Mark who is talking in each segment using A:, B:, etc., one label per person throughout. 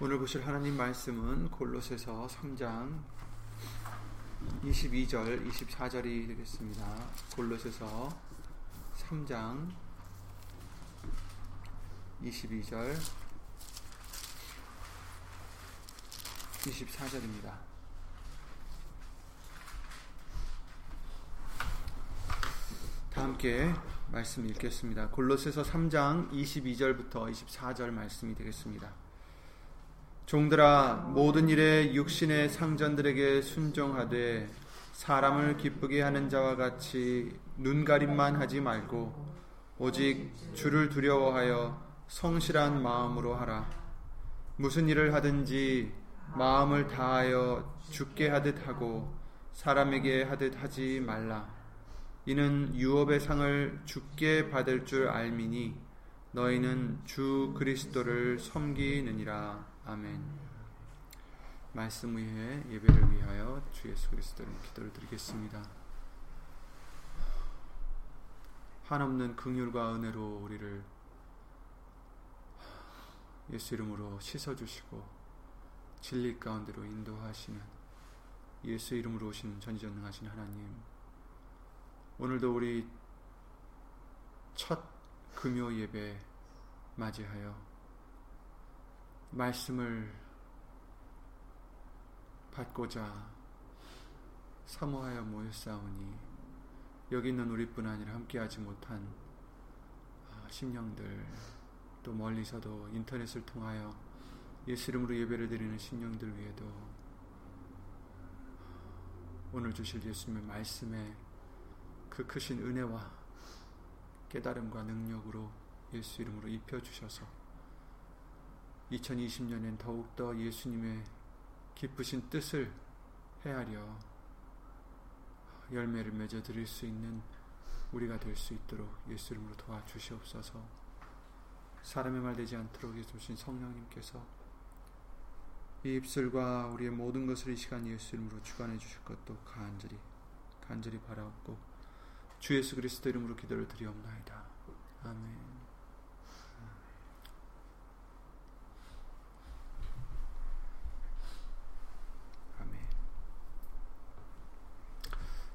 A: 오늘 보실 하나님 말씀은 골로새서 3장 22절, 24절이 되겠습니다. 골로새서 3장 22절, 24절입니다. 다 함께 말씀 읽겠습니다. 골로새서 3장 22절부터 24절 말씀이 되겠습니다. 종들아 모든 일에 육신의 상전들에게 순종하되 사람을 기쁘게 하는 자와 같이 눈가림만 하지 말고 오직 주를 두려워하여 성실한 마음으로 하라. 무슨 일을 하든지 마음을 다하여 죽게 하듯 하고 사람에게 하듯 하지 말라. 이는 유업의 상을 죽게 받을 줄 알미니 너희는 주 그리스도를 섬기느니라. 아멘. 말씀 위에 예배를 위하여 주 예수 그리스도를 기도를 드리겠습니다. 한없는 긍휼과 은혜로 우리를 예수 이름으로 씻어 주시고 진리 가운데로 인도하시는 예수 이름으로 오신 전지전능하신 하나님 오늘도 우리 첫 금요 예배 맞이하여 말씀을 받고자 사모하여 모였사오니 여기 있는 우리뿐 아니라 함께하지 못한 신령들 또 멀리서도 인터넷을 통하여 예수 이름으로 예배를 드리는 신령들 위에도 오늘 주실 예수님의 말씀에 그 크신 은혜와 깨달음과 능력으로 예수 이름으로 입혀 주셔서 2020년엔 더욱더 예수님의 기쁘신 뜻을 헤아려 열매를 맺어 드릴 수 있는 우리가 될 수 있도록 예수 이름으로 도와주시옵소서. 사람의 말 되지 않도록 해주신 성령님께서 이 입술과 우리의 모든 것을 이 시간 예수 이름으로 주관해 주실 것도 간절히 간절히 바라옵고 주 예수 그리스도 이름으로 기도를 드리옵나이다. 아멘.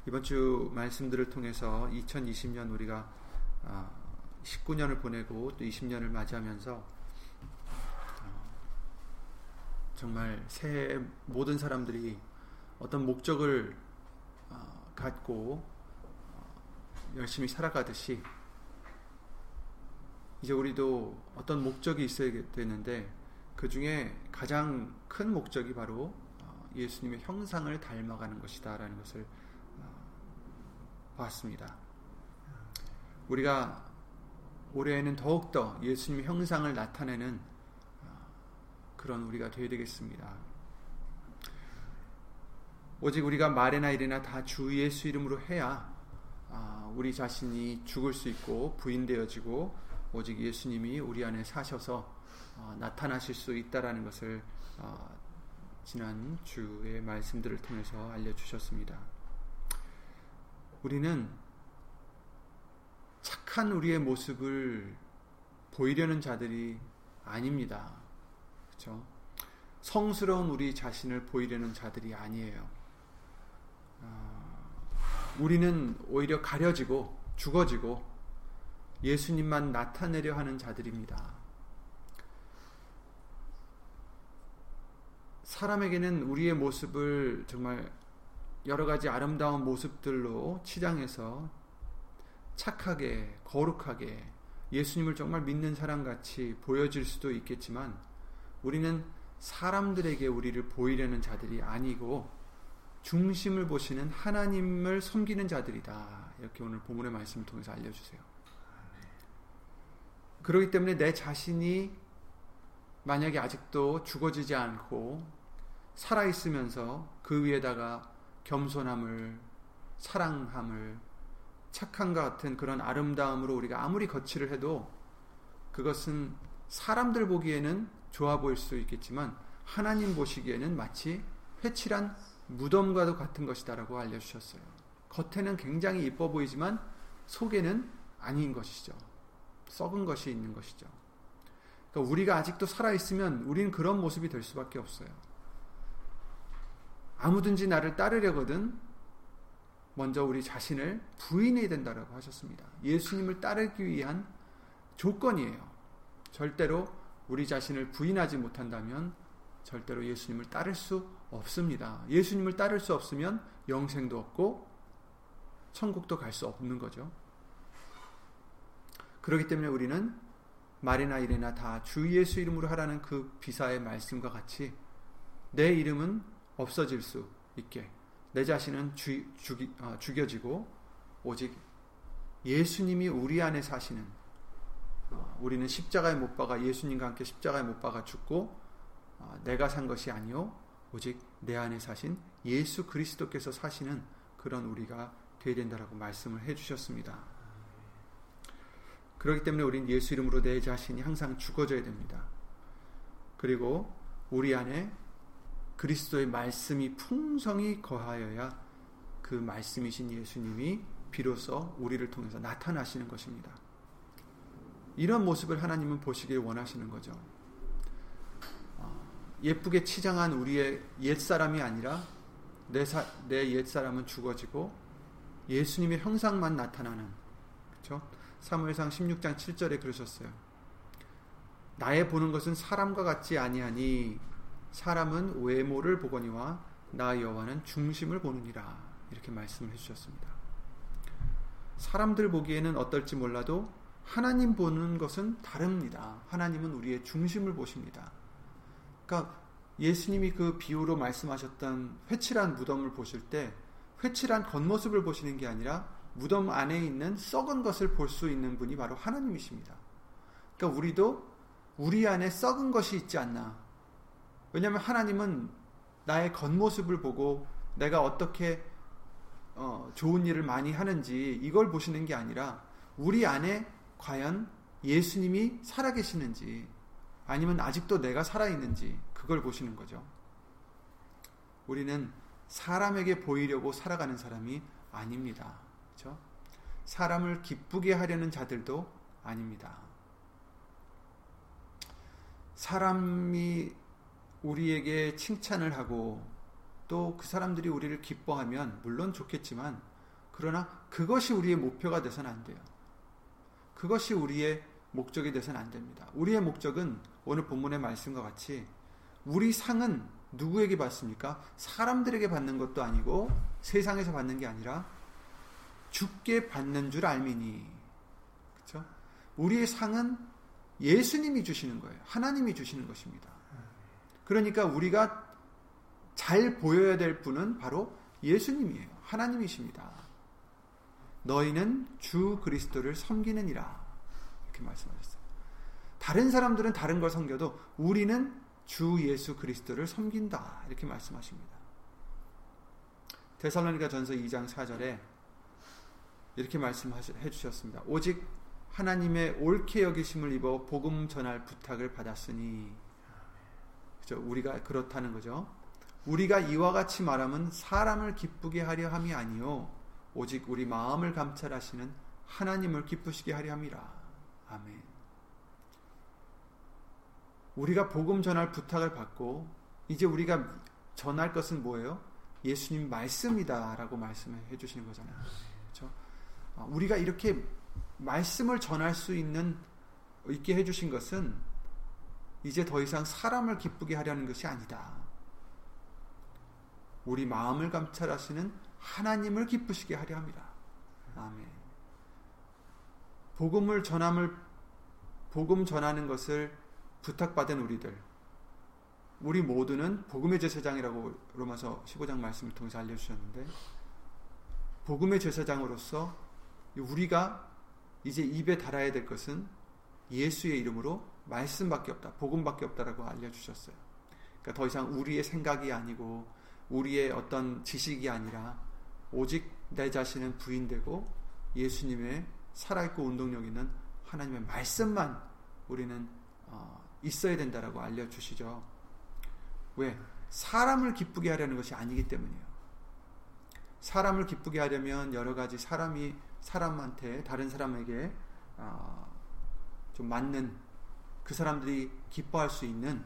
A: 이번 주 말씀들을 통해서 2020년 우리가 19년을 아, 보내고 또 20년을 맞이하면서 어, 정말 새해 모든 사람들이 어떤 목적을 어, 갖고 어, 열심히 살아가듯이 이제 우리도 어떤 목적이 있어야 되는데 그 중에 가장 큰 목적이 바로 예수님의 형상을 닮아가는 것이다라는 것을 봤습니다. 우리가 올해에는 더욱더 예수님의 형상을 나타내는 어, 그런 우리가 되어야 되겠습니다. 오직 우리가 말이나 일이나 다 주 예수 이름으로 해야 아, 우리 자신이 죽을 수 있고 부인되어지고 오직 예수님이 우리 안에 사셔서 어, 나타나실 수 있다라는 것을 어, 지난 주의 말씀들을 통해서 알려주셨습니다. 우리는 착한 우리의 모습을 보이려는 자들이 아닙니다. 그렇죠? 성스러운 우리 자신을 보이려는 자들이 아니에요. 어, 우리는 오히려 가려지고 죽어지고 예수님만 나타내려 하는 자들입니다. 사람에게는 우리의 모습을 정말 여러 가지 아름다운 모습들로 치장해서 착하게, 거룩하게 예수님을 정말 믿는 사람같이 보여질 수도 있겠지만 우리는 사람들에게 우리를 보이려는 자들이 아니고 중심을 보시는 하나님을 섬기는 자들이다. 이렇게 오늘 본문의 말씀을 통해서 알려주세요. 그렇기 때문에 내 자신이 만약에 아직도 죽어지지 않고 살아있으면서 그 위에다가 겸손함을 사랑함을 착함과 같은 그런 아름다움으로 우리가 아무리 거치를 해도 그것은 사람들 보기에는 좋아 보일 수 있겠지만 하나님 보시기에는 마치 회칠한 무덤과도 같은 것이다라고 알려주셨어요. 겉에는 굉장히 이뻐 보이지만 속에는 아닌 것이죠. 썩은 것이 있는 것이죠. 그러니까 우리가 아직도 살아 있으면 우리는 그런 모습이 될 수밖에 없어요. 아무든지 나를 따르려거든 먼저 우리 자신을 부인해야 된다라고 하셨습니다. 예수님을 따르기 위한 조건이에요. 절대로 우리 자신을 부인하지 못한다면 절대로 예수님을 따를 수 없습니다. 예수님을 따를 수 없으면 영생도 없고 천국도 갈 수 없는 거죠. 그렇기 때문에 우리는 말이나 이래나 다 주 예수 이름으로 하라는 그 비사의 말씀과 같이 내 이름은 없어질 수 있게 내 자신은 주, 죽이, 어, 죽여지고 오직 예수님이 우리 안에 사시는 어, 우리는 십자가에 못 박아 예수님과 함께 십자가에 못 박아 죽고 어, 내가 산 것이 아니요 오직 내 안에 사신 예수 그리스도께서 사시는 그런 우리가 되어야 된다라고 말씀을 해주셨습니다. 그렇기 때문에 우리는 예수 이름으로 내 자신이 항상 죽어져야 됩니다. 그리고 우리 안에 그리스도의 말씀이 풍성히 거하여야 그 말씀이신 예수님이 비로소 우리를 통해서 나타나시는 것입니다. 이런 모습을 하나님은 보시길 원하시는 거죠. 예쁘게 치장한 우리의 옛사람이 아니라 내, 내 옛사람은 죽어지고 예수님의 형상만 나타나는 그렇죠? 사무엘상 16장 7절에 그러셨어요. 나의 보는 것은 사람과 같지 아니하니 사람은 외모를 보거니와 나 여호와는 중심을 보느니라 이렇게 말씀을 해주셨습니다. 사람들 보기에는 어떨지 몰라도 하나님 보는 것은 다릅니다. 하나님은 우리의 중심을 보십니다. 그러니까 예수님이 그 비유로 말씀하셨던 회칠한 무덤을 보실 때 회칠한 겉모습을 보시는 게 아니라 무덤 안에 있는 썩은 것을 볼 수 있는 분이 바로 하나님이십니다. 그러니까 우리도 우리 안에 썩은 것이 있지 않나. 왜냐하면 하나님은 나의 겉모습을 보고 내가 어떻게 어, 좋은 일을 많이 하는지 이걸 보시는 게 아니라 우리 안에 과연 예수님이 살아계시는지 아니면 아직도 내가 살아있는지 그걸 보시는 거죠. 우리는 사람에게 보이려고 살아가는 사람이 아닙니다. 그렇죠? 사람을 기쁘게 하려는 자들도 아닙니다. 사람이 우리에게 칭찬을 하고 또 그 사람들이 우리를 기뻐하면 물론 좋겠지만 그러나 그것이 우리의 목표가 돼서는 안 돼요. 그것이 우리의 목적이 돼서는 안 됩니다. 우리의 목적은 오늘 본문의 말씀과 같이 우리 상은 누구에게 받습니까? 사람들에게 받는 것도 아니고 세상에서 받는 게 아니라 죽게 받는 줄 알미니. 그렇죠? 우리의 상은 예수님이 주시는 거예요. 하나님이 주시는 것입니다. 그러니까 우리가 잘 보여야 될 분은 바로 예수님이에요. 하나님이십니다. 너희는 주 그리스도를 섬기느니라. 이렇게 말씀하셨어요. 다른 사람들은 다른 걸 섬겨도 우리는 주 예수 그리스도를 섬긴다. 이렇게 말씀하십니다. 데살로니가 전서 2장 4절에 이렇게 말씀해 주셨습니다. 오직 하나님의 옳게 여기심을 입어 복음 전할 부탁을 받았으니 그죠? 우리가 그렇다는 거죠. 우리가 이와 같이 말하면 사람을 기쁘게 하려 함이 아니요 오직 우리 마음을 감찰하시는 하나님을 기쁘시게 하려 함이라. 아멘. 우리가 복음 전할 부탁을 받고 이제 우리가 전할 것은 뭐예요? 예수님 말씀이다라고 말씀해 주시는 거잖아요. 그렇죠? 우리가 이렇게 말씀을 전할 수 있는 있게 해 주신 것은 이제 더 이상 사람을 기쁘게 하려는 것이 아니다. 우리 마음을 감찰하시는 하나님을 기쁘시게 하려 합니다. 아멘. 복음을 전함을 복음 전하는 것을 부탁받은 우리들 우리 모두는 복음의 제사장이라고 로마서 15장 말씀을 통해서 알려 주셨는데 복음의 제사장으로서 우리가 이제 입에 달아야 될 것은 예수의 이름으로 말씀밖에 없다. 복음밖에 없다라고 알려주셨어요. 그러니까 더 이상 우리의 생각이 아니고 우리의 어떤 지식이 아니라 오직 내 자신은 부인되고 예수님의 살아있고 운동력 있는 하나님의 말씀만 우리는 어, 있어야 된다라고 알려주시죠. 왜? 사람을 기쁘게 하려는 것이 아니기 때문이에요. 사람을 기쁘게 하려면 여러 가지 사람이 사람한테 다른 사람에게 어, 좀 맞는 그 사람들이 기뻐할 수 있는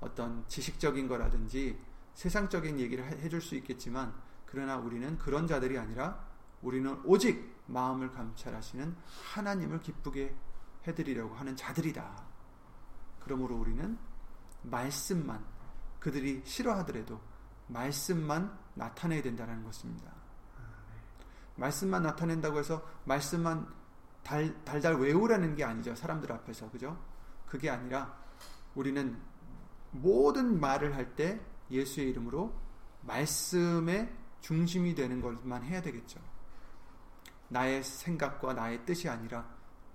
A: 어떤 지식적인 거라든지 세상적인 얘기를 해줄 수 있겠지만 그러나 우리는 그런 자들이 아니라 우리는 오직 마음을 감찰하시는 하나님을 기쁘게 해드리려고 하는 자들이다. 그러므로 우리는 말씀만 그들이 싫어하더라도 말씀만 나타내야 된다는 것입니다. 말씀만 나타낸다고 해서 말씀만 달, 달달 외우라는 게 아니죠. 사람들 앞에서. 그죠? 그게 아니라 우리는 모든 말을 할 때 예수의 이름으로 말씀의 중심이 되는 것만 해야 되겠죠. 나의 생각과 나의 뜻이 아니라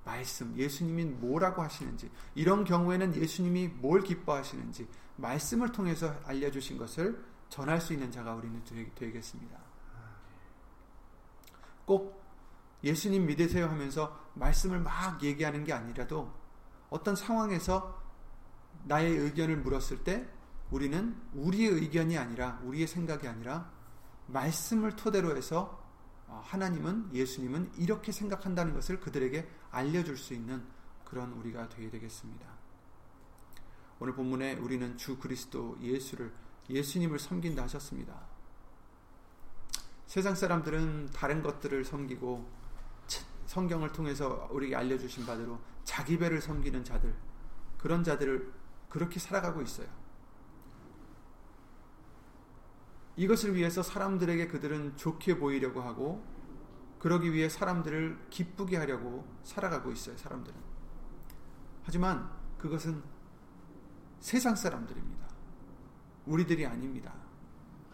A: 말씀, 예수님이 뭐라고 하시는지, 이런 경우에는 예수님이 뭘 기뻐하시는지, 말씀을 통해서 알려주신 것을 전할 수 있는 자가 우리는 되겠습니다. 꼭 예수님 믿으세요 하면서 말씀을 막 얘기하는 게 아니라도 어떤 상황에서 나의 의견을 물었을 때 우리는 우리의 의견이 아니라 우리의 생각이 아니라 말씀을 토대로 해서 어, 하나님은 예수님은 이렇게 생각한다는 것을 그들에게 알려줄 수 있는 그런 우리가 되어야 되겠습니다. 오늘 본문에 우리는 주 그리스도 예수를 예수님을 섬긴다 하셨습니다. 세상 사람들은 다른 것들을 섬기고 성경을 통해서 우리에게 알려주신 바대로 자기 배를 섬기는 자들 그런 자들을 그렇게 살아가고 있어요. 이것을 위해서 사람들에게 그들은 좋게 보이려고 하고 그러기 위해 사람들을 기쁘게 하려고 살아가고 있어요. 사람들은. 하지만 그것은 세상 사람들입니다. 우리들이 아닙니다.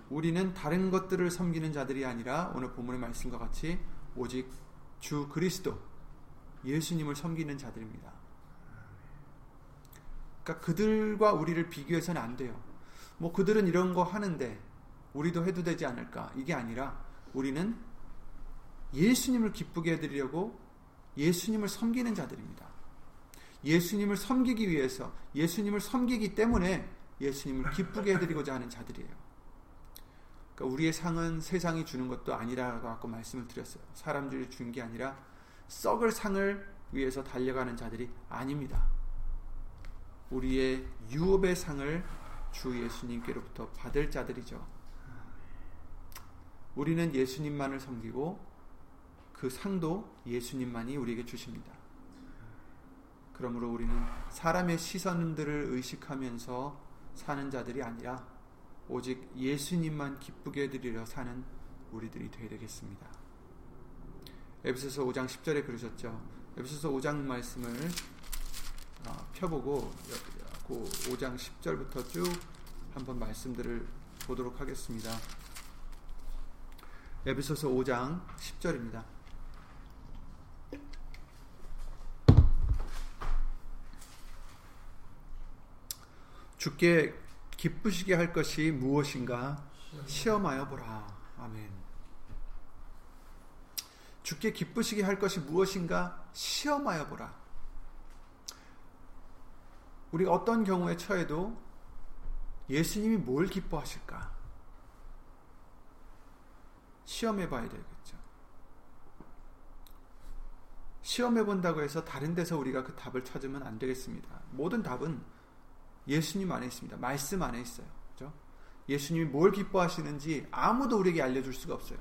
A: 우리는 다른 것들을 섬기는 자들이 아니라 오늘 본문의 말씀과 같이 오직 주 그리스도 예수님을 섬기는 자들입니다. 그러니까 그들과 우리를 비교해서는 안 돼요. 뭐 그들은 이런 거 하는데 우리도 해도 되지 않을까? 이게 아니라 우리는 예수님을 기쁘게 해드리려고 예수님을 섬기는 자들입니다. 예수님을 섬기기 위해서 예수님을 섬기기 때문에 예수님을 기쁘게 해드리고자 하는 자들이에요. 그러니까 우리의 상은 세상이 주는 것도 아니라고 아까 말씀을 드렸어요. 사람들이 준 게 아니라 썩을 상을 위해서 달려가는 자들이 아닙니다. 우리의 유업의 상을 주 예수님께로부터 받을 자들이죠. 우리는 예수님만을 섬기고 그 상도 예수님만이 우리에게 주십니다. 그러므로 우리는 사람의 시선들을 의식하면서 사는 자들이 아니라 오직 예수님만 기쁘게 해드리려 사는 우리들이 되어야 되겠습니다. 에베소서 5장 10절에 그러셨죠. 에베소서 5장 말씀을 어, 펴보고 5장 10절부터 쭉 한번 말씀들을 보도록 하겠습니다. 에베소서 5장 10절입니다. 주께 기쁘시게 할 것이 무엇인가 시험하여 보라. 아멘. 주께 기쁘시게 할 것이 무엇인가 시험하여 보라. 우리가 어떤 경우에 처해도 예수님이 뭘 기뻐하실까? 시험해 봐야 되겠죠. 시험해 본다고 해서 다른 데서 우리가 그 답을 찾으면 안 되겠습니다. 모든 답은 예수님 안에 있습니다. 말씀 안에 있어요. 그죠? 예수님이 뭘 기뻐하시는지 아무도 우리에게 알려줄 수가 없어요.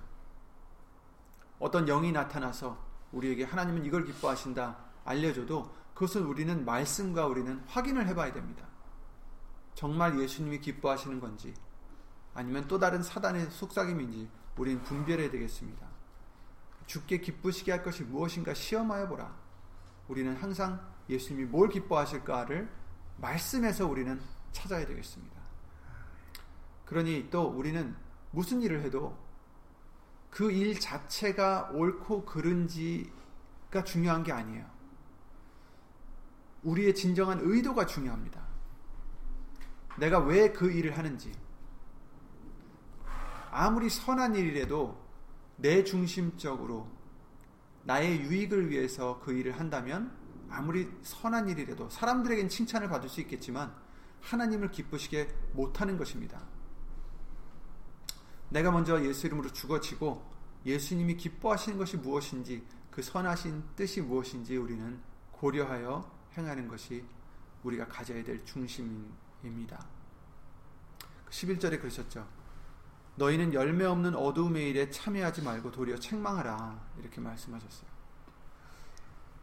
A: 어떤 영이 나타나서 우리에게 하나님은 이걸 기뻐하신다 알려줘도 그것을 우리는 말씀과 우리는 확인을 해봐야 됩니다. 정말 예수님이 기뻐하시는 건지 아니면 또 다른 사단의 속삭임인지 우리는 분별해야 되겠습니다. 죽게 기쁘시게 할 것이 무엇인가 시험하여 보라. 우리는 항상 예수님이 뭘 기뻐하실까를 말씀에서 우리는 찾아야 되겠습니다. 그러니 또 우리는 무슨 일을 해도 그 일 자체가 옳고 그른지가 중요한 게 아니에요. 우리의 진정한 의도가 중요합니다. 내가 왜 그 일을 하는지. 아무리 선한 일이라도 내 중심적으로 나의 유익을 위해서 그 일을 한다면 아무리 선한 일이라도 사람들에겐 칭찬을 받을 수 있겠지만 하나님을 기쁘시게 못하는 것입니다. 내가 먼저 예수 이름으로 죽어지고 예수님이 기뻐하시는 것이 무엇인지 그 선하신 뜻이 무엇인지 우리는 고려하여 행하는 것이 우리가 가져야 될 중심입니다. 11절에 그러셨죠. 너희는 열매 없는 어두움의 일에 참여하지 말고 도리어 책망하라. 이렇게 말씀하셨어요.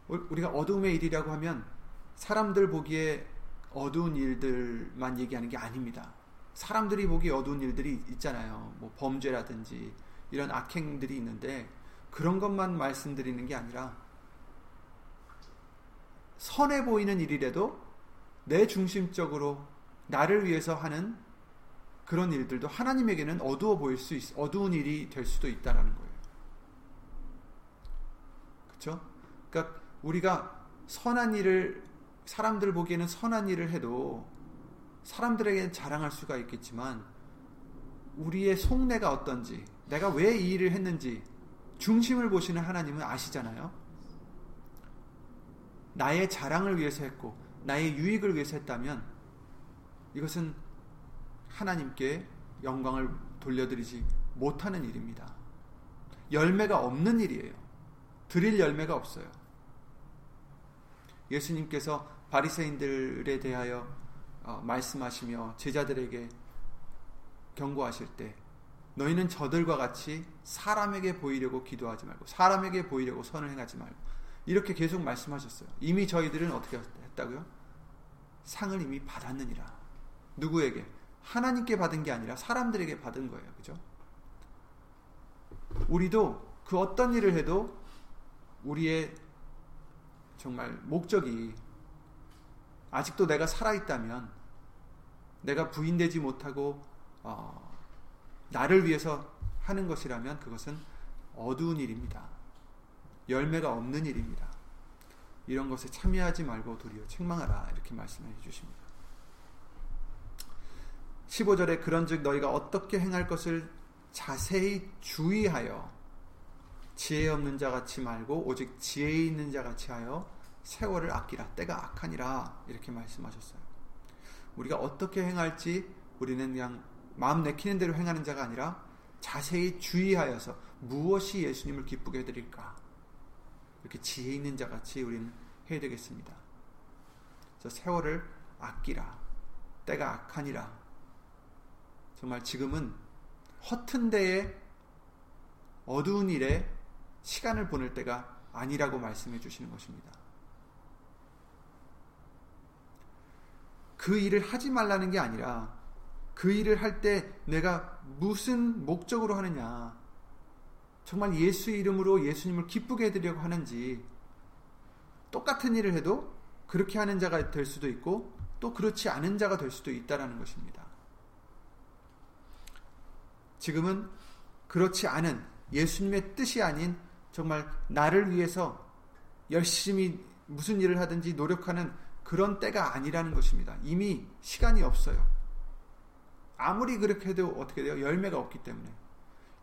A: 우리가 어두움의 일이라고 하면 사람들 보기에 어두운 일들만 얘기하는 게 아닙니다. 사람들이 보기 어두운 일들이 있잖아요. 뭐 범죄라든지 이런 악행들이 있는데 그런 것만 말씀드리는 게 아니라 선해 보이는 일이라도 내 중심적으로 나를 위해서 하는 그런 일들도 하나님에게는 어두워 보일 수 있, 어두운 일이 될 수도 있다라는 거예요. 그렇죠? 그러니까 우리가 선한 일을 사람들 보기에는 선한 일을 해도 사람들에게 자랑할 수가 있겠지만 우리의 속내가 어떤지 내가 왜 이 일을 했는지 중심을 보시는 하나님은 아시잖아요. 나의 자랑을 위해서 했고 나의 유익을 위해서 했다면 이것은 하나님께 영광을 돌려드리지 못하는 일입니다. 열매가 없는 일이에요. 드릴 열매가 없어요. 예수님께서 바리새인들에 대하여 어, 말씀하시며 제자들에게 경고하실 때 너희는 저들과 같이 사람에게 보이려고 기도하지 말고 사람에게 보이려고 선을 행하지 말고 이렇게 계속 말씀하셨어요. 이미 저희들은 어떻게 했다고요? 상을 이미 받았느니라. 누구에게? 하나님께 받은 게 아니라 사람들에게 받은 거예요. 그죠? 우리도 그 어떤 일을 해도 우리의 정말 목적이 아직도 내가 살아있다면 내가 부인되지 못하고 어, 나를 위해서 하는 것이라면 그것은 어두운 일입니다. 열매가 없는 일입니다. 이런 것에 참여하지 말고 도리어 책망하라 이렇게 말씀해 주십니다. 15절에 그런즉 너희가 어떻게 행할 것을 자세히 주의하여 지혜 없는 자 같이 말고 오직 지혜 있는 자 같이 하여 세월을 아끼라. 때가 악하니라. 이렇게 말씀하셨어요. 우리가 어떻게 행할지 우리는 그냥 마음 내키는 대로 행하는 자가 아니라 자세히 주의하여서 무엇이 예수님을 기쁘게 해드릴까? 이렇게 지혜 있는 자 같이 우리는 해야 되겠습니다. 그래서 세월을 아끼라. 때가 악하니라. 정말 지금은 허튼 데에 어두운 일에 시간을 보낼 때가 아니라고 말씀해 주시는 것입니다. 그 일을 하지 말라는 게 아니라 그 일을 할 때 내가 무슨 목적으로 하느냐. 정말 예수 이름으로 예수님을 기쁘게 해드리려고 하는지 똑같은 일을 해도 그렇게 하는 자가 될 수도 있고 또 그렇지 않은 자가 될 수도 있다라는 것입니다. 지금은 그렇지 않은 예수님의 뜻이 아닌 정말 나를 위해서 열심히 무슨 일을 하든지 노력하는 그런 때가 아니라는 것입니다. 이미 시간이 없어요. 아무리 그렇게 해도 어떻게 돼요? 열매가 없기 때문에.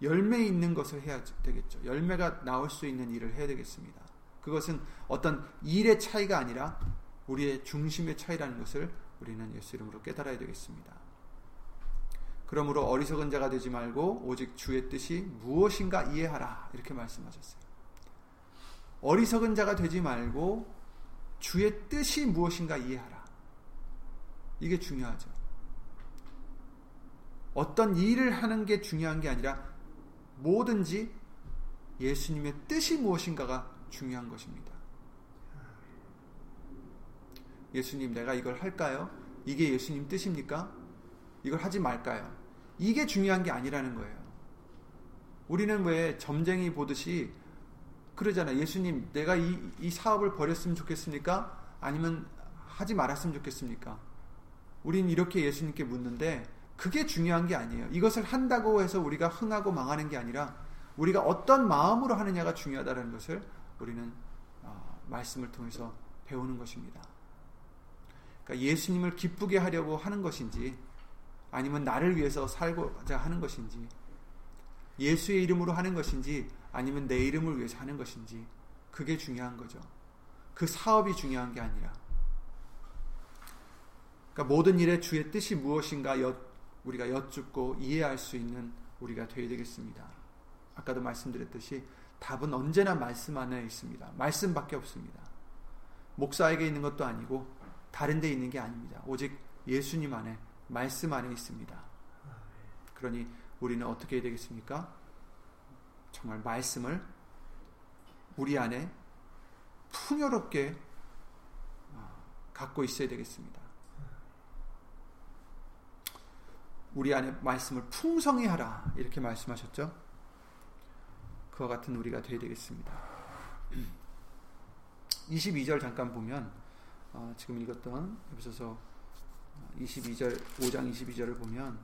A: 열매 있는 것을 해야 되겠죠. 열매가 나올 수 있는 일을 해야 되겠습니다. 그것은 어떤 일의 차이가 아니라 우리의 중심의 차이라는 것을 우리는 예수 이름으로 깨달아야 되겠습니다. 그러므로 어리석은 자가 되지 말고 오직 주의 뜻이 무엇인가 이해하라. 이렇게 말씀하셨어요. 어리석은 자가 되지 말고 주의 뜻이 무엇인가 이해하라. 이게 중요하죠. 어떤 일을 하는 게 중요한 게 아니라 뭐든지 예수님의 뜻이 무엇인가가 중요한 것입니다. 예수님, 내가 이걸 할까요? 이게 예수님 뜻입니까? 이걸 하지 말까요? 이게 중요한 게 아니라는 거예요. 우리는 왜 점쟁이 보듯이 그러잖아. 예수님, 내가 이, 이 사업을 버렸으면 좋겠습니까? 아니면 하지 말았으면 좋겠습니까? 우린 이렇게 예수님께 묻는데 그게 중요한 게 아니에요. 이것을 한다고 해서 우리가 흥하고 망하는 게 아니라 우리가 어떤 마음으로 하느냐가 중요하다는 것을 우리는 어, 말씀을 통해서 배우는 것입니다. 그러니까 예수님을 기쁘게 하려고 하는 것인지 아니면 나를 위해서 살고자 하는 것인지 예수의 이름으로 하는 것인지 아니면 내 이름을 위해서 하는 것인지 그게 중요한 거죠. 그 사업이 중요한 게 아니라 그러니까 모든 일에 주의 뜻이 무엇인가 여, 우리가 여쭙고 이해할 수 있는 우리가 되어야 되겠습니다. 아까도 말씀드렸듯이 답은 언제나 말씀 안에 있습니다. 말씀밖에 없습니다. 목사에게 있는 것도 아니고 다른 데 있는 게 아닙니다. 오직 예수님 안에 말씀 안에 있습니다. 그러니 우리는 어떻게 해야 되겠습니까? 정말 말씀을 우리 안에 풍요롭게 어, 갖고 있어야 되겠습니다. 우리 안에 말씀을 풍성히 하라 이렇게 말씀하셨죠. 그와 같은 우리가 되어야 되겠습니다. 22절 잠깐 보면 어, 지금 읽었던 에서서 22절 5장 22절을 보면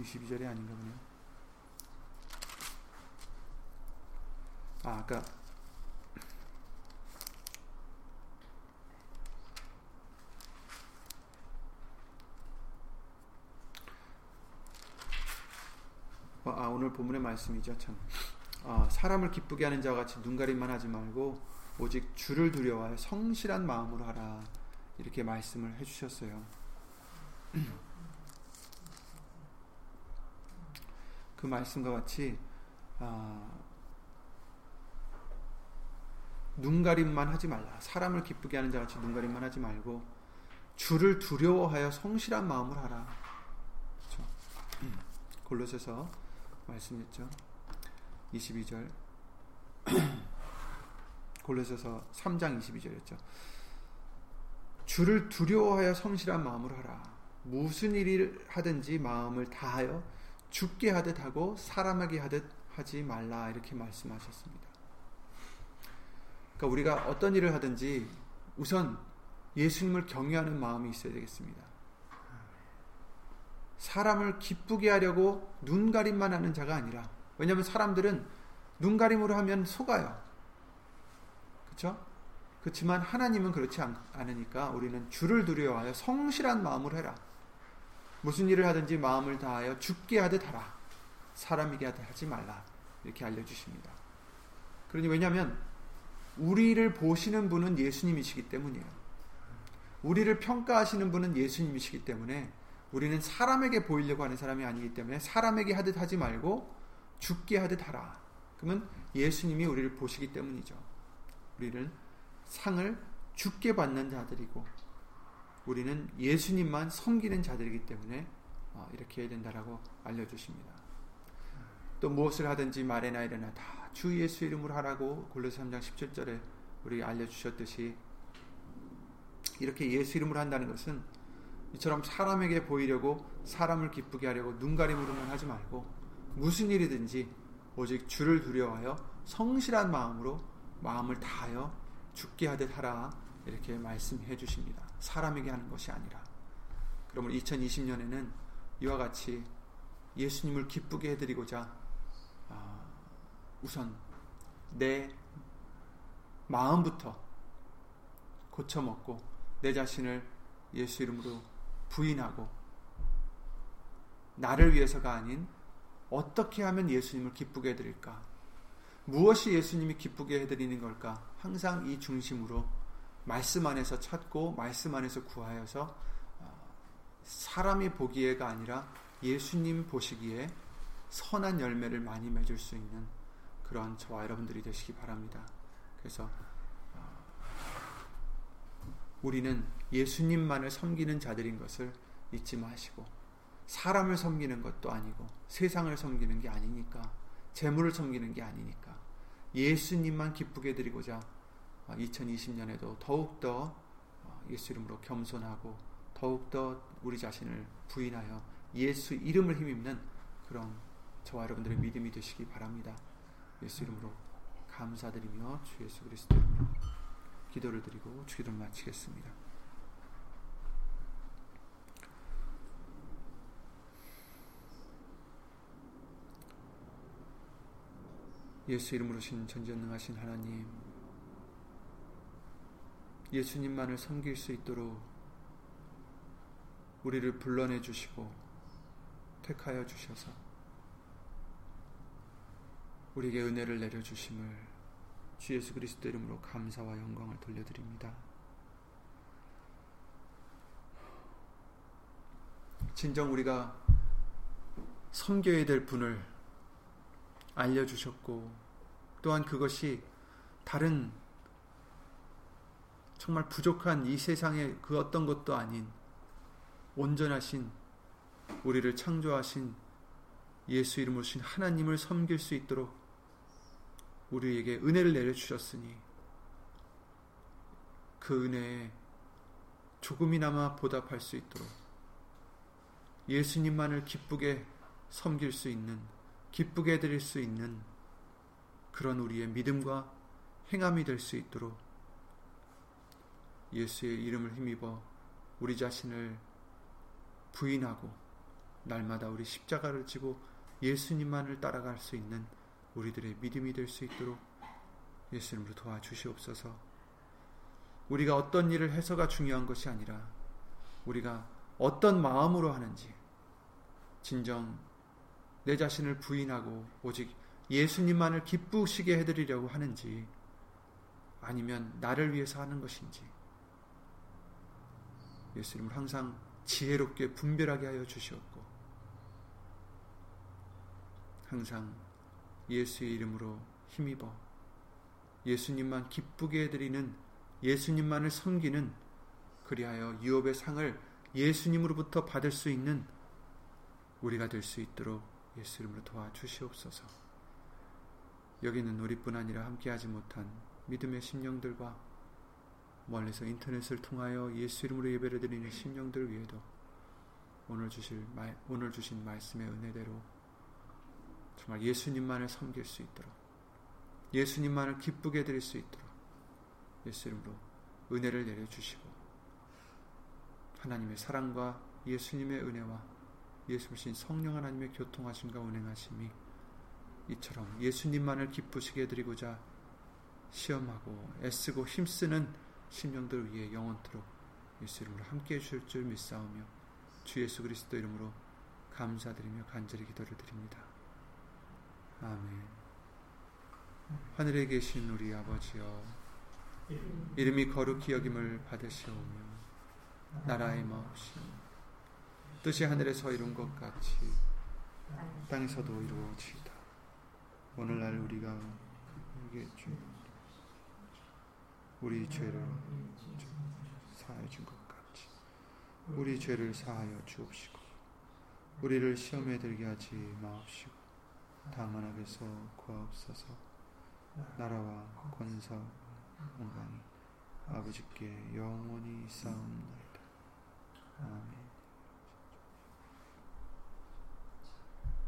A: 22절이 아닌가 보네요. 아, 아까 어, 아, 오늘 본문의 말씀이죠. 참. 아, 사람을 기쁘게 하는 자와 같이 눈가림만 하지 말고 오직 주를 두려워하여 성실한 마음으로 하라. 이렇게 말씀을 해 주셨어요. 그 말씀과 같이 아, 눈가림만 하지 말라. 사람을 기쁘게 하는 자 같이 눈가림만 하지 말고 주를 두려워하여 성실한 마음을 하라. 그렇죠? 골로새서 말씀했죠. 22절 골로새서 3장 22절이었죠. 주를 두려워하여 성실한 마음으로 하라. 무슨 일을 하든지 마음을 다하여 죽게 하듯 하고 사람에게 하듯 하지 말라 이렇게 말씀하셨습니다. 그러니까 우리가 어떤 일을 하든지 우선 예수님을 경외하는 마음이 있어야 되겠습니다. 사람을 기쁘게 하려고 눈가림만 하는 자가 아니라 왜냐하면 사람들은 눈가림으로 하면 속아요. 그렇죠? 그렇지만 하나님은 그렇지 않 으니까 우리는 주를 두려워하여 성실한 마음으로 해라. 무슨 일을 하든지 마음을 다하여 죽게 하듯 하라. 사람에게 하듯 하지 말라. 이렇게 알려주십니다. 그러니 왜냐하면 우리를 보시는 분은 예수님이시기 때문이에요. 우리를 평가하시는 분은 예수님이시기 때문에 우리는 사람에게 보이려고 하는 사람이 아니기 때문에 사람에게 하듯 하지 말고 죽게 하듯 하라. 그러면 예수님이 우리를 보시기 때문이죠. 우리는 상을 죽게 받는 자들이고 우리는 예수님만 섬기는 자들이기 때문에 어, 이렇게 해야 된다라고 알려주십니다. 또 무엇을 하든지 말에나 이래나 다 주 예수 이름으로 하라고 골로새 3장 17절에 우리 알려주셨듯이 이렇게 예수 이름으로 한다는 것은 이처럼 사람에게 보이려고 사람을 기쁘게 하려고 눈가림으로만 하지 말고 무슨 일이든지 오직 주를 두려워하여 성실한 마음으로 마음을 다하여 죽게 하듯 하라 이렇게 말씀해 주십니다. 사람에게 하는 것이 아니라. 그러므로 2020년에는 이와 같이 예수님을 기쁘게 해드리고자 아, 우선 내 마음부터 고쳐먹고 내 자신을 예수 이름으로 부인하고 나를 위해서가 아닌 어떻게 하면 예수님을 기쁘게 해드릴까? 무엇이 예수님이 기쁘게 해드리는 걸까? 항상 이 중심으로 말씀 안에서 찾고 말씀 안에서 구하여서 어, 사람이 보기에가 아니라 예수님 보시기에 선한 열매를 많이 맺을 수 있는 그런 저와 여러분들이 되시기 바랍니다. 그래서 어, 우리는 예수님만을 섬기는 자들인 것을 잊지 마시고 사람을 섬기는 것도 아니고 세상을 섬기는 게 아니니까 재물을 섬기는 게 아니니까 예수님만 기쁘게 드리고자 2020년에도 어, 더욱더 어, 예수 이름으로 겸손하고 더욱더 우리 자신을 부인하여 예수 이름을 힘입는 그런 저와 여러분들의 믿음이 되시기 바랍니다. 예수 이름으로 감사드리며 주 예수 그리스도 기도를 드리고 주기도를 마치겠습니다. 예수 이름으로 신 전전능하신 하나님 예수님만을 섬길 수 있도록 우리를 불러내 주시고 택하여 주셔서 우리에게 은혜를 내려 주심을 주 예수 그리스도 이름으로 감사와 영광을 돌려드립니다. 진정 우리가 섬겨야 될 분을 알려주셨고 또한 그것이 다른 정말 부족한 이 세상의 그 어떤 것도 아닌 온전하신 우리를 창조하신 예수 이름으로 신 하나님을 섬길 수 있도록 우리에게 은혜를 내려주셨으니 그 은혜에 조금이나마 보답할 수 있도록 예수님만을 기쁘게 섬길 수 있는 기쁘게 드릴 수 있는 그런 우리의 믿음과 행함이 될 수 있도록 예수의 이름을 힘입어 우리 자신을 부인하고 날마다 우리 십자가를 지고 예수님만을 따라갈 수 있는 우리들의 믿음이 될 수 있도록 예수님으로 도와주시옵소서. 우리가 어떤 일을 해서가 중요한 것이 아니라 우리가 어떤 마음으로 하는지 진정 내 자신을 부인하고 오직 예수님만을 기쁘시게 해드리려고 하는지 아니면 나를 위해서 하는 것인지 예수님을 항상 지혜롭게 분별하게 하여 주시옵고 항상 예수의 이름으로 힘입어 예수님만 기쁘게 해드리는 예수님만을 섬기는 그리하여 유업의 상을 예수님으로부터 받을 수 있는 우리가 될 수 있도록 예수 이름으로 도와주시옵소서. 여기는 우리뿐 아니라 함께하지 못한 믿음의 심령들과 멀리서 인터넷을 통하여 예수 이름으로 예배를 드리는 심령들 위에도 오늘 주실 오늘 주신 말씀의 은혜대로 정말 예수님만을 섬길 수 있도록 예수님만을 기쁘게 드릴 수 있도록 예수 이름으로 은혜를 내려 주시고 하나님의 사랑과 예수님의 은혜와 예수신 성령 하나님의 교통하심과 운행하심이 이처럼 예수님만을 기쁘시게 드리고자 시험하고 애쓰고 힘쓰는 심령들 위해 영원토록 예수 이름으로 함께 해 주실 줄 믿사오며 주 예수 그리스도 이름으로 감사드리며 간절히 기도를 드립니다. 아멘 하늘에 계신 우리 아버지여 이름이 거룩히 여김을 받으시오며 나라의 마옵시오 뜻이 하늘에서 이룬 것 같이 땅에서도 이루어지이다. 오늘날 우리가 우리에게 우리 죄를 사하여 준 것 같이 우리 죄를 사하여 주옵시고 우리를 시험에 들게 하지 마옵시고 다만 악에서 구하옵소서 나라와 권사 영광이 아버지께 영원히 쌓옵나이다. 아멘